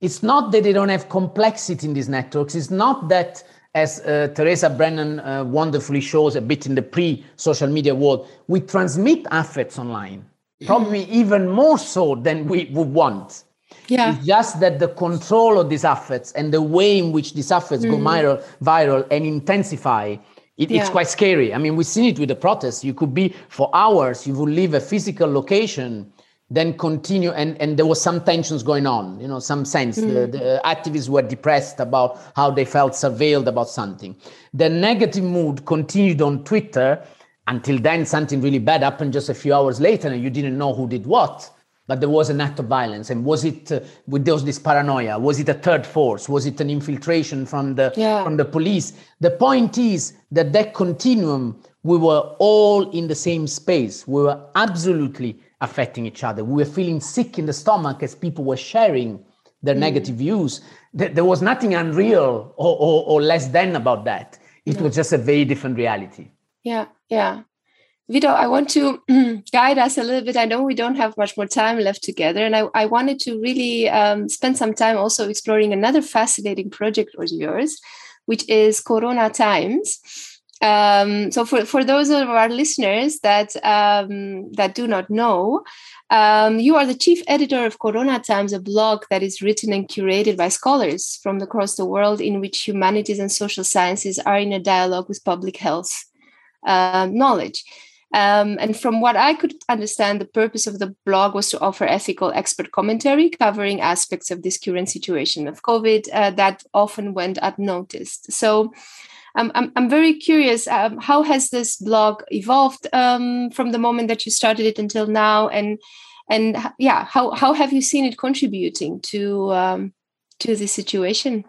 it's not that they don't have complexity in these networks. It's not that as uh, Teresa Brennan uh, wonderfully shows a bit in the pre social media world, we transmit affects online probably even more so than we would want. Yeah. It's just that the control of these affects and the way in which these affects mm. go viral, viral and intensify, it, yeah. it's quite scary. I mean, we've seen it with the protests. You could be for hours, you would leave a physical location, then continue, and, and there was some tensions going on, you know, some sense. Mm. The, the activists were depressed about how they felt surveilled about something. The negative mood continued on Twitter until then, something really bad happened just a few hours later, and you didn't know who did what. But there was an act of violence, and was it uh, with those this paranoia? Was it a third force? Was it an infiltration from the yeah. from the police? The point is that that continuum, we were all in the same space. We were absolutely affecting each other. We were feeling sick in the stomach as people were sharing their mm. negative views. There was nothing unreal or, or, or less than about that it no. was just a very different reality yeah yeah Vito, I want to guide us a little bit. I know we don't have much more time left together, and I, I wanted to really um, spend some time also exploring another fascinating project of yours, which is Corona Times. Um, so, for, for those of our listeners that um, that do not know, um, you are the chief editor of Corona Times, a blog that is written and curated by scholars from across the world, in which humanities and social sciences are in a dialogue with public health uh, knowledge. Um, and from what I could understand, the purpose of the blog was to offer ethical expert commentary covering aspects of this current situation of COVID uh, that often went unnoticed. So um, I'm, I'm very curious um, how has this blog evolved um, from the moment that you started it until now? And and yeah, how, how have you seen it contributing to um, to the situation?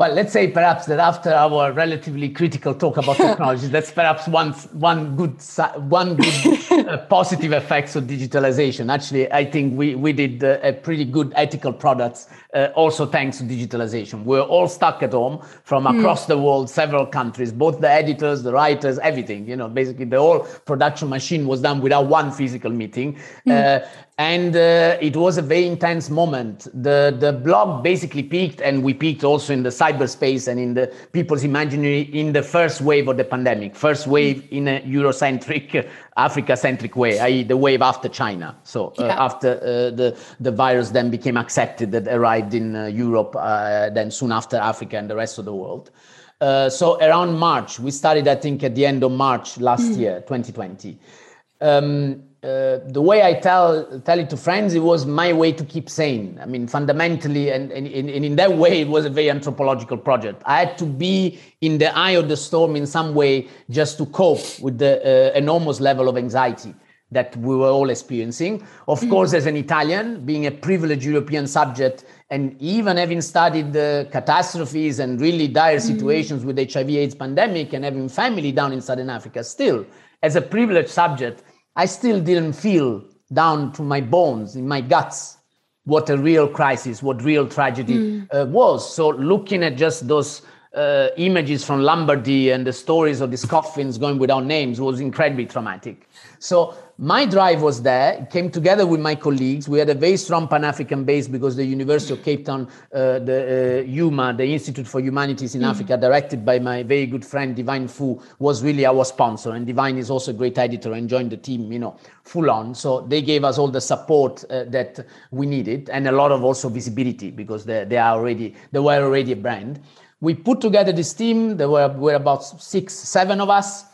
Well, let's say perhaps that after our relatively critical talk about technology, that's perhaps one one good one good uh, positive effects of digitalization. Actually, I think we we did uh, a pretty good ethical products uh, also thanks to digitalization. We're all stuck at home from hmm. across mm. the world, several countries, both the editors, the writers, everything. You know, basically the whole production machine was done without one physical meeting. Mm and uh, it was a very intense moment. The the blog basically peaked, and we peaked also in the cyberspace and in the people's imaginary in the first wave of the pandemic, first wave in a Eurocentric, Africa-centric way, i.e., the wave after China. So uh, yeah. after uh, the the virus then became accepted that arrived in uh, Europe, uh, then soon after Africa and the rest of the world. Uh, so around March, we started, I think, at the end of March last mm. year, 2020. Um, uh, the way I tell tell it to friends, it was my way to keep sane. I mean, fundamentally, and, and, and in that way, it was a very anthropological project. I had to be in the eye of the storm in some way just to cope with the uh, enormous level of anxiety that we were all experiencing. Of mm-hmm. course, as an Italian, being a privileged European subject, and even having studied the catastrophes and really dire mm-hmm. situations with HIV/AIDS pandemic, and having family down in Southern Africa, still as a privileged subject I still didn't feel down to my bones, in my guts, what a real crisis, what real tragedy mm. uh, was. So looking at just those uh, images from Lombardy and the stories of these coffins going without names was incredibly traumatic. So my drive was there. It came together with my colleagues. We had a very strong Pan African base because the University of Cape Town, uh, the uh, HUMA, the Institute for Humanities in mm. Africa, directed by my very good friend Divine Fuh, was really our sponsor. And Divine is also a great editor and joined the team, you know, full on. So they gave us all the support uh, that we needed and a lot of also visibility because they, they are already they were already a brand. We put together this team. There were, were about six, seven of us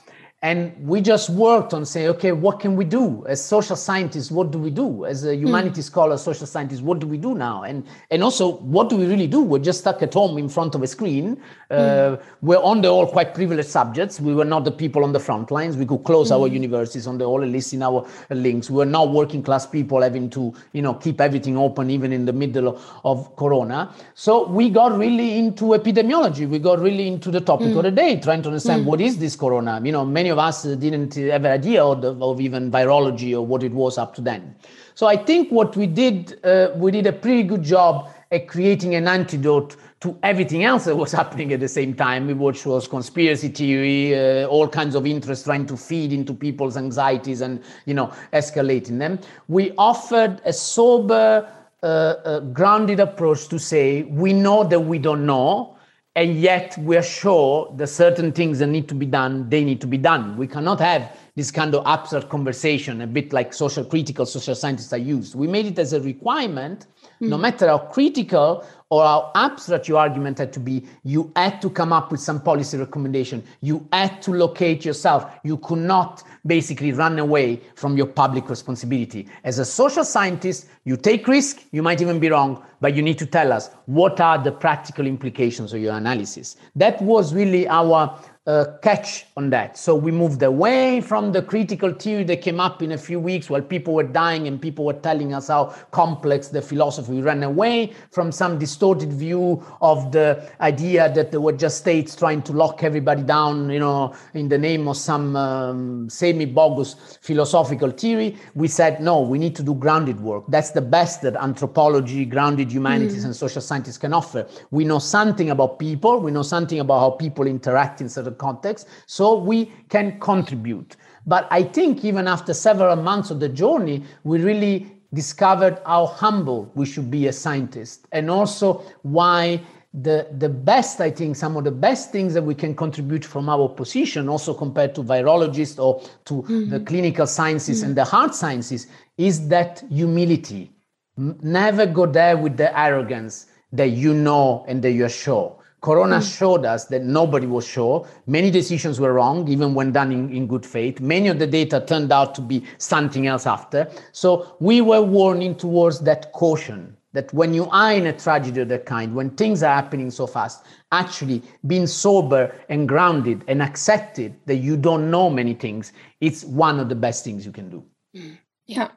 and we just worked on saying okay what can we do? As social scientists what do we do? As a humanities mm. scholar social scientists what do we do now? And and also what do we really do? We're just stuck at home in front of a screen. Uh, mm. we're on the all quite privileged subjects. We were not the people on the front lines. We could close mm. our universities on the all list in our links. We're not working class people having to you know keep everything open even in the middle of, of corona. So we got really into epidemiology. We got really into the topic mm. of the day trying to understand mm. what is this corona? You know many of us didn't have an idea of, of even virology or what it was up to then. So I think what we did, uh, we did a pretty good job at creating an antidote to everything else that was happening at the same time, which was conspiracy theory, uh, all kinds of interest trying to feed into people's anxieties and you know escalating them. We offered a sober, uh, uh, grounded approach to say we know that we don't know and yet we're sure that certain things that need to be done they need to be done we cannot have this kind of abstract conversation a bit like social critical social scientists are used we made it as a requirement mm-hmm. no matter how critical or how abstract your argument had to be, you had to come up with some policy recommendation. You had to locate yourself. You could not basically run away from your public responsibility. As a social scientist, you take risk, you might even be wrong, but you need to tell us what are the practical implications of your analysis. That was really our uh, catch on that. So we moved away from the critical theory that came up in a few weeks while people were dying and people were telling us how complex the philosophy. We ran away from some distorted view of the idea that there were just states trying to lock everybody down, you know, in the name of some um, semi-bogus philosophical theory. We said, no, we need to do grounded work. That's the best that anthropology, grounded humanities, mm. and social scientists can offer. We know something about people. We know something about how people interact in certain contexts. So we can contribute. But I think even after several months of the journey, we really discovered how humble we should be as scientists and also why the, the best, I think, some of the best things that we can contribute from our position, also compared to virologists or to mm-hmm. the clinical sciences mm-hmm. and the hard sciences, is that humility. Never go there with the arrogance that you know and that you're sure. Corona mm. showed us that nobody was sure. Many decisions were wrong, even when done in, in good faith. Many of the data turned out to be something else after. So we were warning towards that caution that when you are in a tragedy of that kind, when things are happening so fast, actually being sober and grounded and accepted that you don't know many things, it's one of the best things you can do. Yeah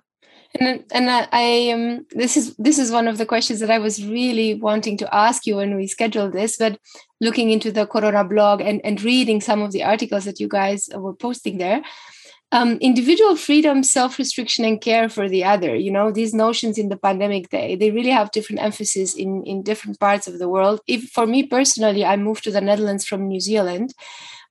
and and I um this is this is one of the questions that I was really wanting to ask you when we scheduled this, but looking into the Corona blog and and reading some of the articles that you guys were posting there. Um, individual freedom, self-restriction, and care for the other. You know, these notions in the pandemic, day they really have different emphasis in in different parts of the world. If for me personally, I moved to the Netherlands from New Zealand,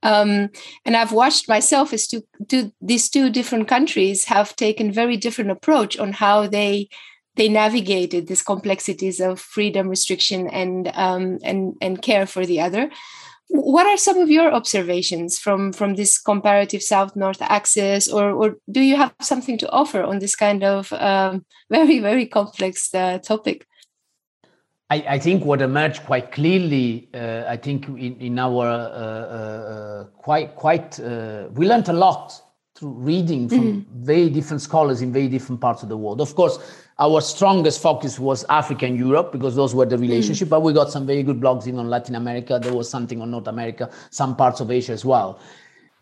um, and I've watched myself as to, to these two different countries have taken very different approach on how they they navigated these complexities of freedom, restriction, and um, and and care for the other. What are some of your observations from from this comparative South-North axis, or or do you have something to offer on this kind of um, very very complex uh, topic? I, I, think what emerged quite clearly, uh, I think in, in our uh, uh, quite quite uh, we learned a lot through reading from mm-hmm. very different scholars in very different parts of the world. Of course, our strongest focus was Africa and Europe because those were the mm. relationship. Mm-hmm. But we got some very good blogs in on Latin America. There was something on North America, some parts of Asia as well.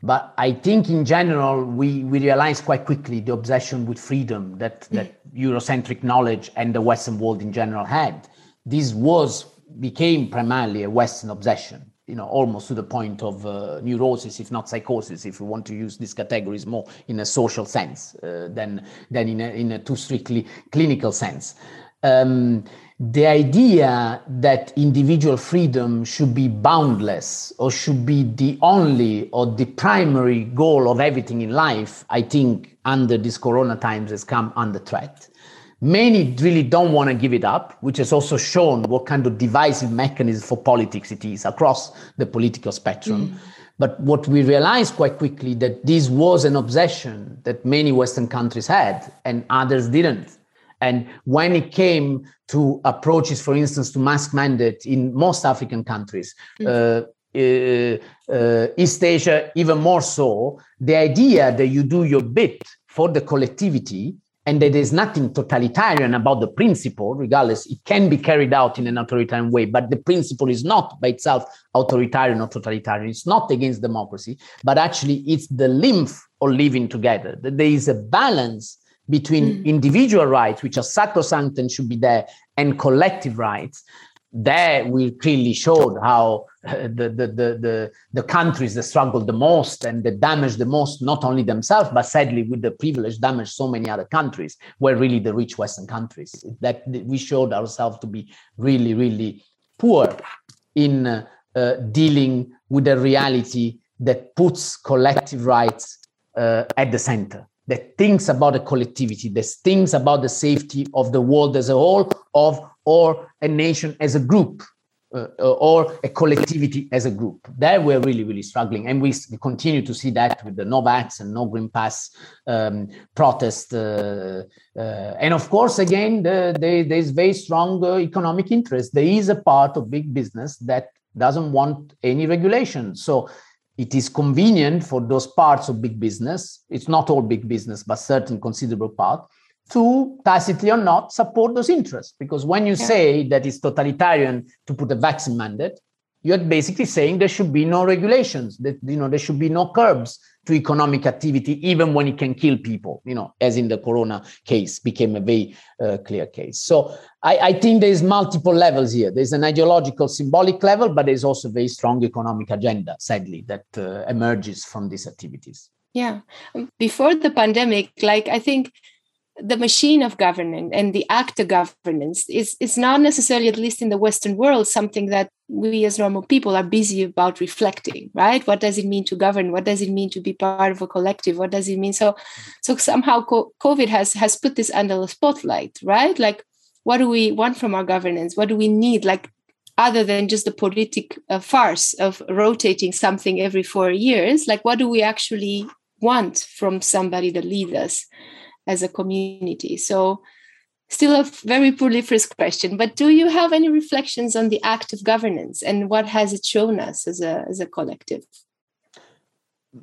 But I think in general, we, we realized quite quickly the obsession with freedom that, mm. that Eurocentric knowledge and the Western world in general had this was became primarily a Western obsession, you know, almost to the point of uh, neurosis, if not psychosis, if we want to use these categories more in a social sense uh, than, than in, a, in a too strictly clinical sense. Um, the idea that individual freedom should be boundless or should be the only or the primary goal of everything in life, I think under these corona times has come under threat. Many really don't want to give it up, which has also shown what kind of divisive mechanism for politics it is across the political spectrum. Mm. But what we realized quite quickly that this was an obsession that many Western countries had and others didn't. And when it came to approaches, for instance, to mask mandate in most African countries, mm. uh, uh, uh, East Asia, even more so, the idea that you do your bit for the collectivity and that there's nothing totalitarian about the principle, regardless, it can be carried out in an authoritarian way, but the principle is not by itself authoritarian or totalitarian. It's not against democracy, but actually it's the lymph of living together. That there is a balance between mm. individual rights, which are sacrosanct and should be there, and collective rights. There we clearly showed how the, the, the, the, countries that struggle the most and that damage the most, not only themselves, but sadly with the privilege damage so many other countries, were really the rich Western countries. That we showed ourselves to be really, really poor in uh, uh, dealing with a reality that puts collective rights uh, at the center that thinks about the collectivity, that thinks about the safety of the world as a whole, of or a nation as a group uh, uh, or a collectivity as a group. There we're really, really struggling. And we continue to see that with the no vax and no green pass um, protest. Uh, uh, and of course, again, the, the, there's very strong uh, economic interest. There is a part of big business that doesn't want any regulation. So it is convenient for those parts of big business. It's not all big business, but certain considerable part to tacitly or not support those interests. Because when you yeah. say that it's totalitarian to put a vaccine mandate, you're basically saying there should be no regulations that you know there should be no curbs to economic activity even when it can kill people you know as in the corona case became a very uh, clear case so I, I, think there's multiple levels here there's an ideological symbolic level but there's also a very strong economic agenda sadly that uh, emerges from these activities yeah before the pandemic like i think the machine of governance and the act of governance is, is not necessarily, at least in the Western world, something that we as normal people are busy about reflecting, right? What does it mean to govern? What does it mean to be part of a collective? What does it mean? So, so somehow COVID has has put this under the spotlight, right? Like, what do we want from our governance? What do we need? Like, other than just the politic uh, farce of rotating something every four years, like, what do we actually want from somebody that leads us? As a community. So, still a very proliferous question, but do you have any reflections on the act of governance and what has it shown us as a, as a collective?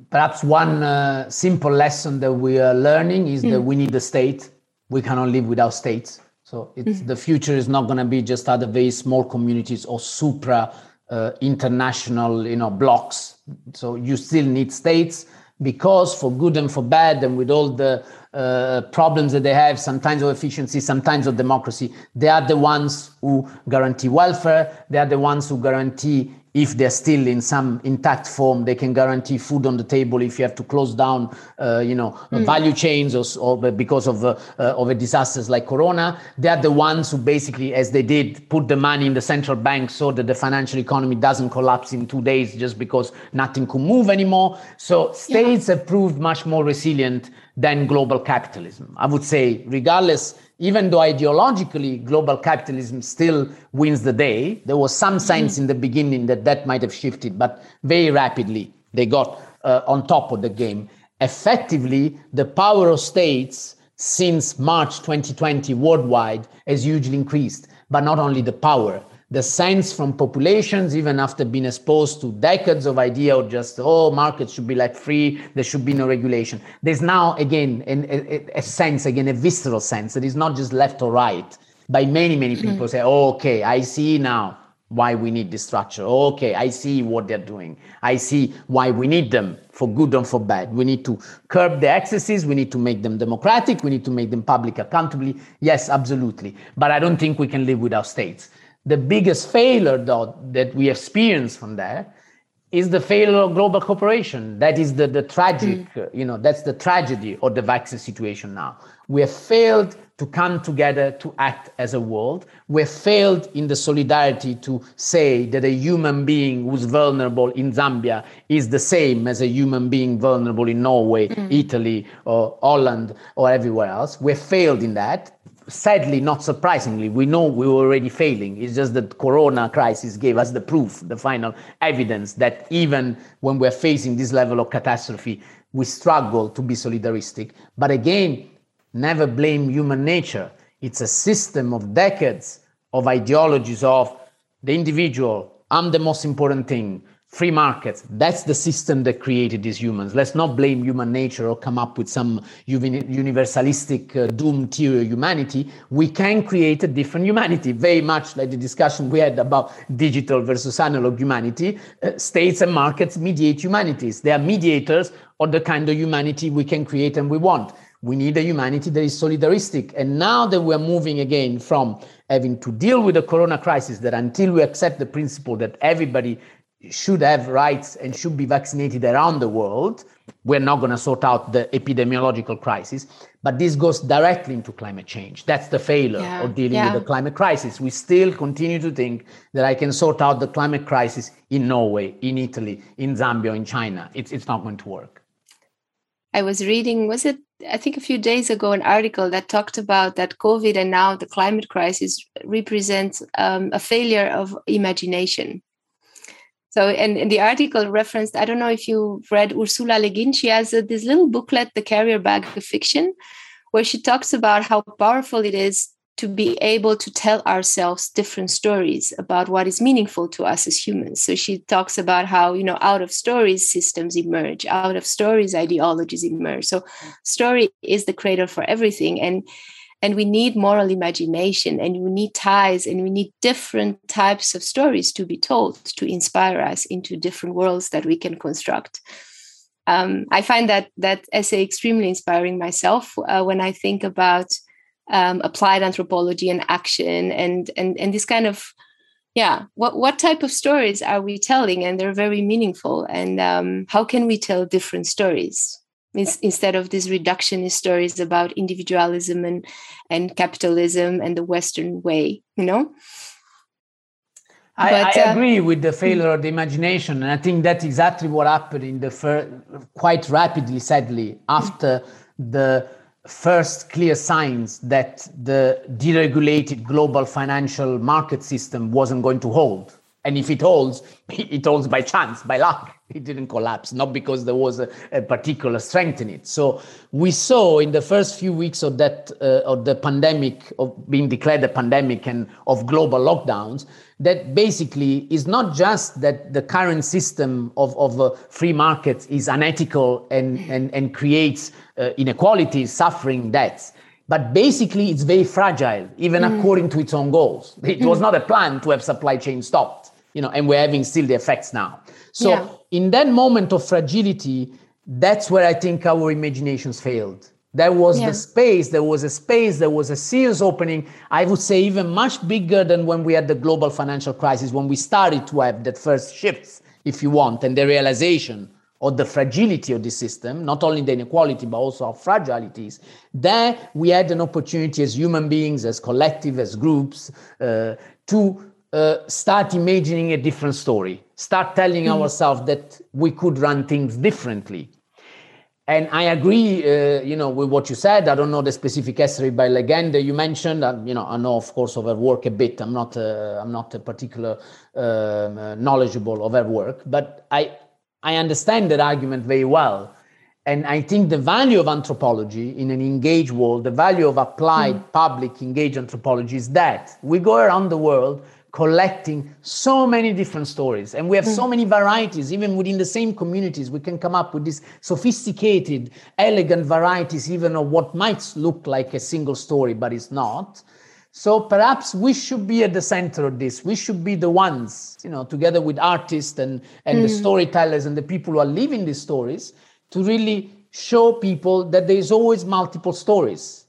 Perhaps one uh, simple lesson that we are learning is mm. that we need the state. We cannot live without states. So it's, mm. the future is not going to be just other very small communities or supra uh, international, you know, blocks. So you still need states because for good and for bad and with all the uh, problems that they have, sometimes of efficiency, sometimes of democracy. They are the ones who guarantee welfare. They are the ones who guarantee, if they're still in some intact form, they can guarantee food on the table if you have to close down, uh, you know, mm. value chains or, or because of uh, uh, of a disasters like Corona. They are the ones who basically, as they did, put the money in the central bank so that the financial economy doesn't collapse in two days just because nothing could move anymore. So states yeah. have proved much more resilient than global capitalism. I would say, regardless, even though ideologically global capitalism still wins the day, there was some sense in the beginning that that might have shifted, but very rapidly they got uh, on top of the game. Effectively, the power of states since March 2020 worldwide has hugely increased, but not only the power, the sense from populations, even after being exposed to decades of idea or just, oh, markets should be like free, there should be no regulation. There's now, again, an, a, a, sense, again, a visceral sense that is not just left or right. By many, many mm-hmm. people say, oh, okay, I see now why we need this structure. Oh, okay, I see what they're doing. I see why we need them for good and for bad. We need to curb the excesses. We need to make them democratic. We need to make them public accountably. Yes, absolutely. But I don't think we can live without states. The biggest failure, though, that we experience from that is the failure of global cooperation. That is the, the tragic, mm. you know, that's the tragedy of the vaccine situation now. We have failed to come together to act as a world. We have failed in the solidarity to say that a human being who's vulnerable in Zambia is the same as a human being vulnerable in Norway, mm. Italy, or Holland, or everywhere else. We have failed in that sadly, not surprisingly, we know we were already failing. It's just that Corona crisis gave us the proof, the final evidence that even when we're facing this level of catastrophe, we struggle to be solidaristic. But again, never blame human nature. It's a system of decades of ideologies of the individual. I'm the most important thing free markets. That's the system that created these humans. Let's not blame human nature or come up with some universalistic uh, doom theory humanity. We can create a different humanity. Very much like the discussion we had about digital versus analog humanity. Uh, states and markets mediate humanities. They are mediators of the kind of humanity we can create and we want. We need a humanity that is solidaristic. And now that we're moving again from having to deal with the corona crisis that until we accept the principle that everybody should have rights and should be vaccinated around the world. We're not going to sort out the epidemiological crisis, but this goes directly into climate change. That's the failure yeah, of dealing yeah. with the climate crisis. We still continue to think that I can sort out the climate crisis in Norway, in Italy, in Zambia, in China. It's, it's not going to work. I was reading, was it, I think a few days ago, an article that talked about that COVID and now the climate crisis represents um, a failure of imagination so, and, the article referenced, I don't know if you've read Ursula Le Guin, she has a, this little booklet, The Carrier Bag of Fiction, where she talks about how powerful it is to be able to tell ourselves different stories about what is meaningful to us as humans. So she talks about how, you know, out of stories, systems emerge, out of stories, ideologies emerge. So story is the cradle for everything. And and we need moral imagination and we need ties and we need different types of stories to be told to inspire us into different worlds that we can construct. Um, i find that that essay extremely inspiring myself uh, when i think about um, applied anthropology and action and and and this kind of yeah what what type of stories are we telling? And they're very meaningful. And um, how can we tell different stories instead of these reductionist stories about individualism and and capitalism and the western way you know? I, but, I uh, agree with the failure of the imagination and i think that's exactly what happened in the first quite rapidly sadly after the first clear signs that the deregulated global financial market system wasn't going to hold and if it holds it holds by chance by luck it didn't collapse, not because there was a, a, particular strength in it. So we saw in the first few weeks of that uh, of the pandemic, of being declared a pandemic and of global lockdowns, that basically is not just that the current system of, of uh, free markets is unethical and, and, and creates uh, inequalities, suffering, deaths. But basically, it's very fragile, even mm. according to its own goals. It mm. was not a plan to have supply chain stopped, you know, and we're having still the effects now. So yeah. in that moment of fragility, that's where I think our imaginations failed. There was yeah. the space, there was a space, there was a serious opening. I would say even much bigger than when we had the global financial crisis, when we started to have that first shifts, if you want, and the realization of the fragility of the system, not only the inequality, but also our fragilities. There we had an opportunity as human beings, as collective, as groups, uh, to uh, start imagining a different story start telling mm. ourselves that we could run things differently. And I agree, uh, you know, with what you said. I don't know the specific essay by Le Guin you mentioned. I, you know, I know, of course, of her work a bit. I'm not, uh, I'm not a particular um, uh, knowledgeable of her work, but I, I understand that argument very well. And I think the value of anthropology in an engaged world, the value of applied mm. public engaged anthropology is that we go around the world collecting so many different stories. And we have so mm. many varieties. Even within the same communities we can come up with these sophisticated elegant varieties even of what might look like a single story but it's not. So perhaps we should be at the center of this. We should be the ones you know together with artists and and mm. the storytellers and the people who are living these stories to really show people that there is always multiple stories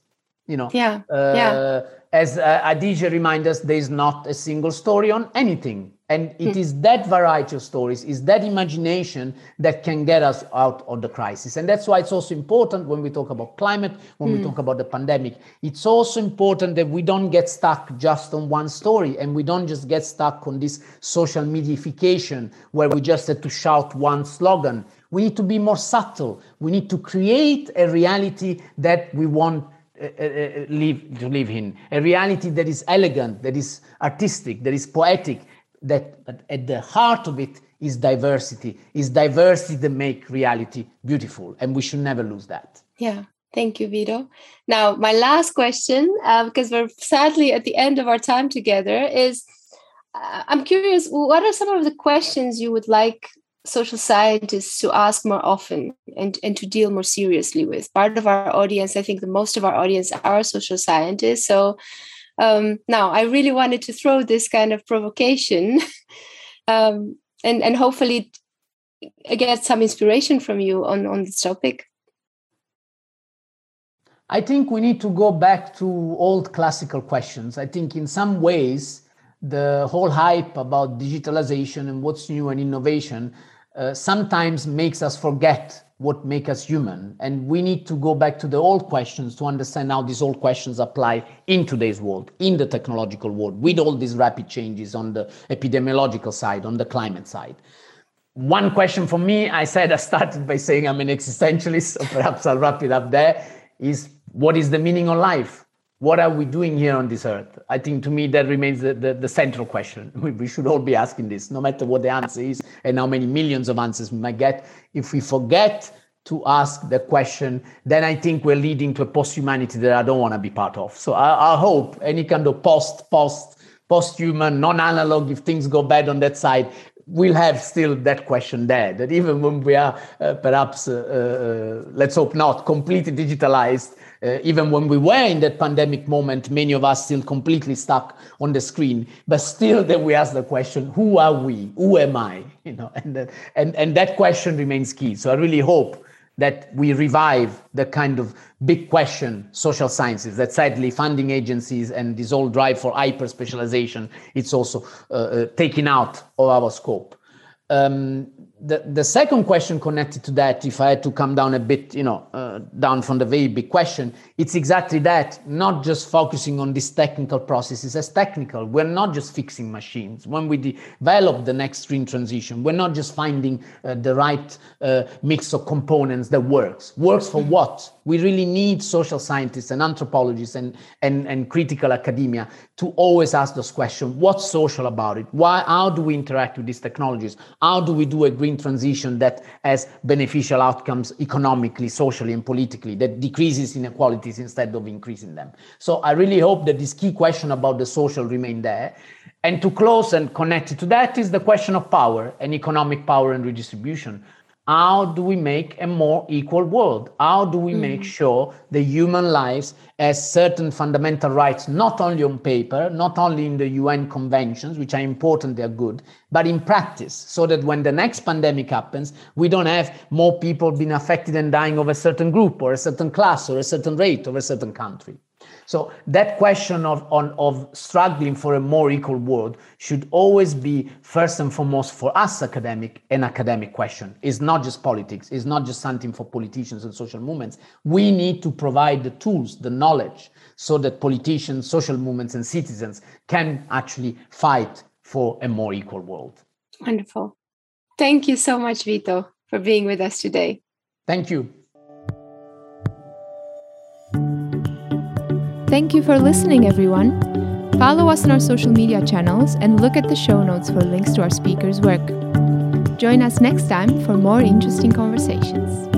you know. Yeah. Uh, yeah as uh, Adichie reminds us, there is not a single story on anything. And it mm. is that variety of stories, is that imagination that can get us out of the crisis. And that's why it's also important when we talk about climate, when mm. we hmm. talk about the pandemic. It's also important that we don't get stuck just on one story and we don't just get stuck on this social mediaification where we just have to shout one slogan. We need to be more subtle. We need to create a reality that we want live to live in. A reality that is elegant that is artistic that is poetic that at the heart of it is diversity. Is diversity that make reality beautiful and we should never lose that. Yeah. Thank you vito. Now my last question uh, because we're sadly at the end of our time together is uh, i'm curious what are some of the questions you would like social scientists to ask more often and, and to deal more seriously with. Part of our audience, I think the most of our audience are social scientists. So um, now I really wanted to throw this kind of provocation um, and, and hopefully get some inspiration from you on, on this topic. I think we need to go back to old classical questions. I think in some ways, the whole hype about digitalization and what's new and innovation uh, sometimes makes us forget what make us human. And we need to go back to the old questions to understand how these old questions apply in today's world in the technological world with all these rapid changes on the epidemiological side on the climate side. One question for me i said i started by saying i'm an existentialist so perhaps i'll wrap it up there is what is the meaning of life what are we doing here on this earth? I think to me that remains the, the, the, central question. We, should all be asking this, no matter what the answer is and how many millions of answers we might get. If we forget to ask the question, then I think we're leading to a post-humanity that I don't want to be part of. So I, I hope any kind of post, post, post-human, non-analog, if things go bad on that side, we'll have still that question there. That even when we are uh, perhaps, uh, uh, let's hope not, completely digitalized, Uh, even when we were in that pandemic moment, many of us still completely stuck on the screen. But still, then we ask the question: Who are we? Who am I? You know, and uh, and and that question remains key. So I really hope that we revive the kind of big question social sciences that sadly funding agencies and this whole drive for hyper specialization it's also uh, uh, taken out of our scope um, the, the second question connected to that, if I had to come down a bit, you know, uh, down from the very big question, it's exactly that, not just focusing on these technical processes as technical. We're not just fixing machines. When we develop the next green transition, we're not just finding uh, the right uh, mix of components that works. Works for what? We really need social scientists and anthropologists and, and, and critical academia to always ask those questions. What's social about it? Why, how do we interact with these technologies? How do we do a green transition that has beneficial outcomes economically, socially, and politically, that decreases inequalities instead of increasing them? So I really hope that this key question about the social remain there. And to close and connect to that is the question of power and economic power and redistribution how do we make a more equal world how do we mm. make sure the human lives has certain fundamental rights not only on paper not only in the un conventions which are important they're good but in practice so that when the next pandemic happens we don't have more people being affected and dying of a certain group or a certain class or a certain rate of a certain country so that question of, on, of struggling for a more equal world should always be first and foremost for us academic an academic question. It's not just politics. It's not just something for politicians and social movements. We need to provide the tools, the knowledge, so that politicians, social movements, and citizens can actually fight for a more equal world. Wonderful. Thank you so much, Vito, for being with us today. Thank you. Thank you for listening, everyone. Follow us on our social media channels and look at the show notes for links to our speakers' work. Join us next time for more interesting conversations.